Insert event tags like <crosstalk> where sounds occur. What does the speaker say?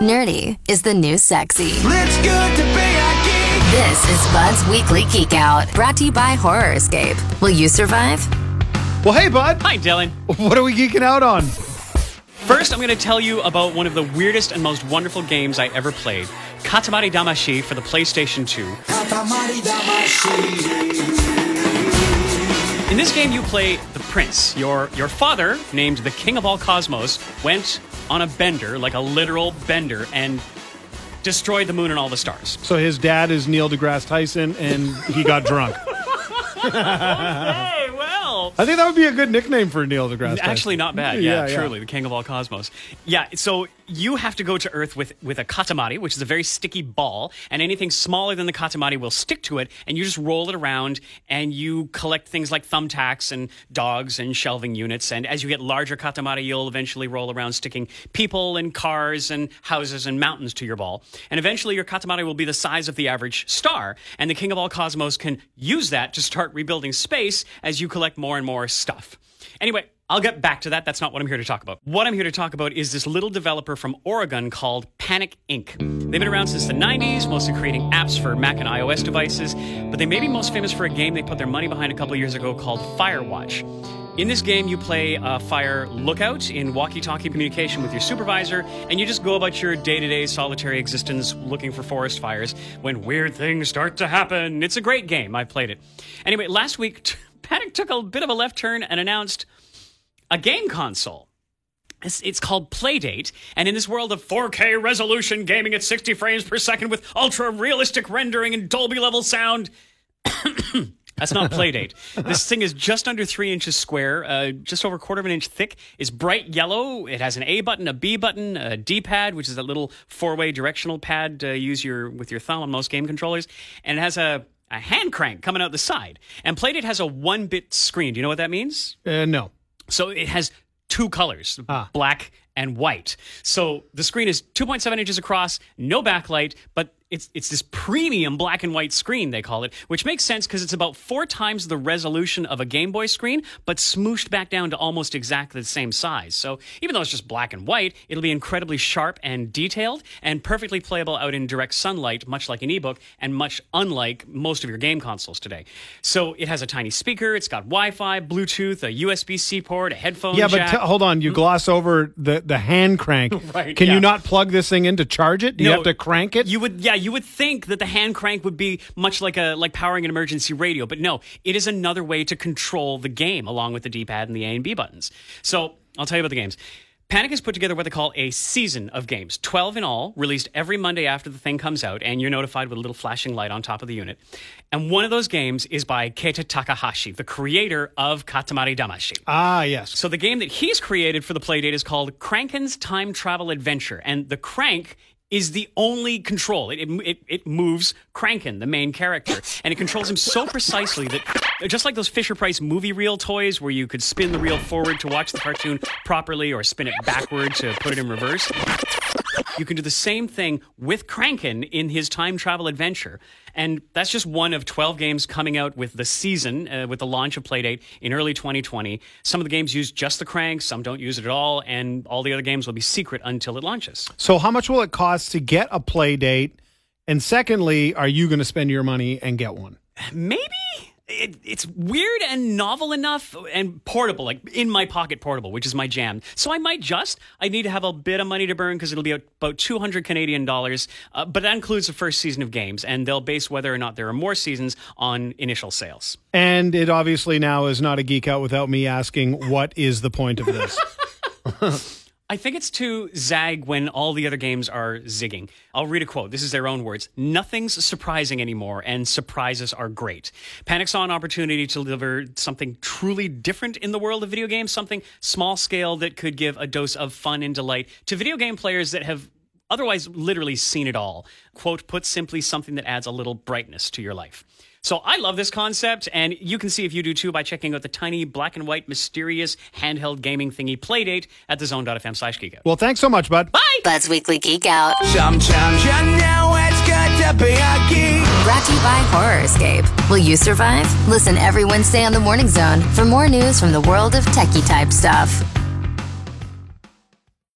Nerdy is the new sexy. It's good to be a geek. This is Bud's Weekly Geek Out, brought to you by Horror Escape. Will you survive? Well, hey, bud. Hi, Dylan. What are we geeking out on? First, I'm going to tell you about one of the weirdest and most wonderful games I ever played Katamari Damacy for the PlayStation 2. Katamari Damacy. In this game, you play the prince. Your, your father, named the King of All Cosmos, went on a bender, like a literal bender, and destroyed the moon and all the stars. So his dad is Neil deGrasse Tyson, and he got drunk. <laughs> Hey, I think that would be a good nickname for Neil deGrasse. Tyson. Actually, not bad. Yeah, Yeah, yeah. truly, the king of all cosmos. Yeah, so you have to go to Earth with, with a katamari, which is a very sticky ball, and anything smaller than the katamari will stick to it, and you just roll it around, and you collect things like thumbtacks and dogs and shelving units. And as you get larger katamari, you'll eventually roll around sticking people and cars and houses and mountains to your ball. And eventually, your katamari will be the size of the average star, and the king of all cosmos can use that to start rebuilding space as you collect more and more stuff. Anyway, I'll get back to that. That's not what I'm here to talk about. What I'm here to talk about is this little developer from Oregon called Panic Inc. They've been around since the 90s, mostly creating apps for Mac and iOS devices, but they may be most famous for a game they put their money behind a couple years ago called Firewatch. In this game, you play a fire lookout in walkie talkie communication with your supervisor, and you just go about your day to day solitary existence looking for forest fires when weird things start to happen. It's a great game. I've played it. Anyway, last week, Panic took a bit of a left turn and announced a game console. It's, it's called Playdate, and in this world of 4K resolution gaming at 60 frames per second with ultra realistic rendering and Dolby level sound, <coughs> that's not Playdate. <laughs> this thing is just under three inches square, uh, just over a quarter of an inch thick. It's bright yellow. It has an A button, a B button, a D pad, which is that little four-way directional pad uh, use your with your thumb on most game controllers, and it has a a hand crank coming out the side. And Playdate has a one-bit screen. Do you know what that means? Uh, no. So it has two colors, Ah. black and white. So the screen is 2.7 inches across, no backlight, but it's it's this premium black and white screen they call it, which makes sense because it's about four times the resolution of a Game Boy screen, but smooshed back down to almost exactly the same size. So even though it's just black and white, it'll be incredibly sharp and detailed and perfectly playable out in direct sunlight, much like an ebook, and much unlike most of your game consoles today. So it has a tiny speaker, it's got Wi-Fi, Bluetooth, a USB-C port, a headphone Yeah, but t- hold on. You hmm? gloss over the, the hand crank. <laughs> Right, Can yeah. you not plug this thing in to charge it? Do you have to crank it? You would, yeah, you would think that the hand crank would be much like a like powering an emergency radio, but no, it is another way to control the game along with the D-pad and the A and B buttons. So I'll tell you about the games. Panic has put together what they call a season of games, 12 in all, released every Monday after the thing comes out, and you're notified with a little flashing light on top of the unit. And one of those games is by Keita Takahashi, the creator of Katamari Damacy. ah, yes. So the game that he's created for the Playdate is called Crankin's Time Travel Adventure, and the crank is the only control. It, it, it moves Crankin, the main character, and it controls him so precisely that just like those Fisher Price movie reel toys where you could spin the reel forward to watch the cartoon properly or spin it backward to put it in reverse, <laughs> you can do the same thing with Crankin in his time travel adventure. And that's just one of 12 games coming out with the season, uh, with the launch of Playdate in early 2020. Some of the games use just the crank, some don't use it at all, and all the other games will be secret until it launches. So, how much will it cost to get a Playdate? And secondly, are you going to spend your money and get one? Maybe? It, it's weird and novel enough and portable, like in my pocket portable, which is my jam. So I might just. I need to have a bit of money to burn because it'll be about 200 Canadian dollars. Uh, but that includes the first season of games, and they'll base whether or not there are more seasons on initial sales. And it obviously now is not a geek out without me asking, what is the point of this? <laughs> I think it's to zag when all the other games are zigging. I'll read a quote. This is their own words. Nothing's surprising anymore, and surprises are great. Panic saw an opportunity to deliver something truly different in the world of video games, something small scale that could give a dose of fun and delight to video game players that have otherwise literally seen it all. Quote, put simply, something that adds a little brightness to your life. So I love this concept, and you can see if you do too by checking out the tiny black and white mysterious handheld gaming thingy Playdate at the zone.fm slash geek out. well, thanks so much, bud. Bye! Bud's Weekly Geek Out, Sometimes you know it's good to be a geek. brought to you by Horror Escape. Will you survive? Listen every Wednesday on the Morning Zone for more news from the world of techie type stuff.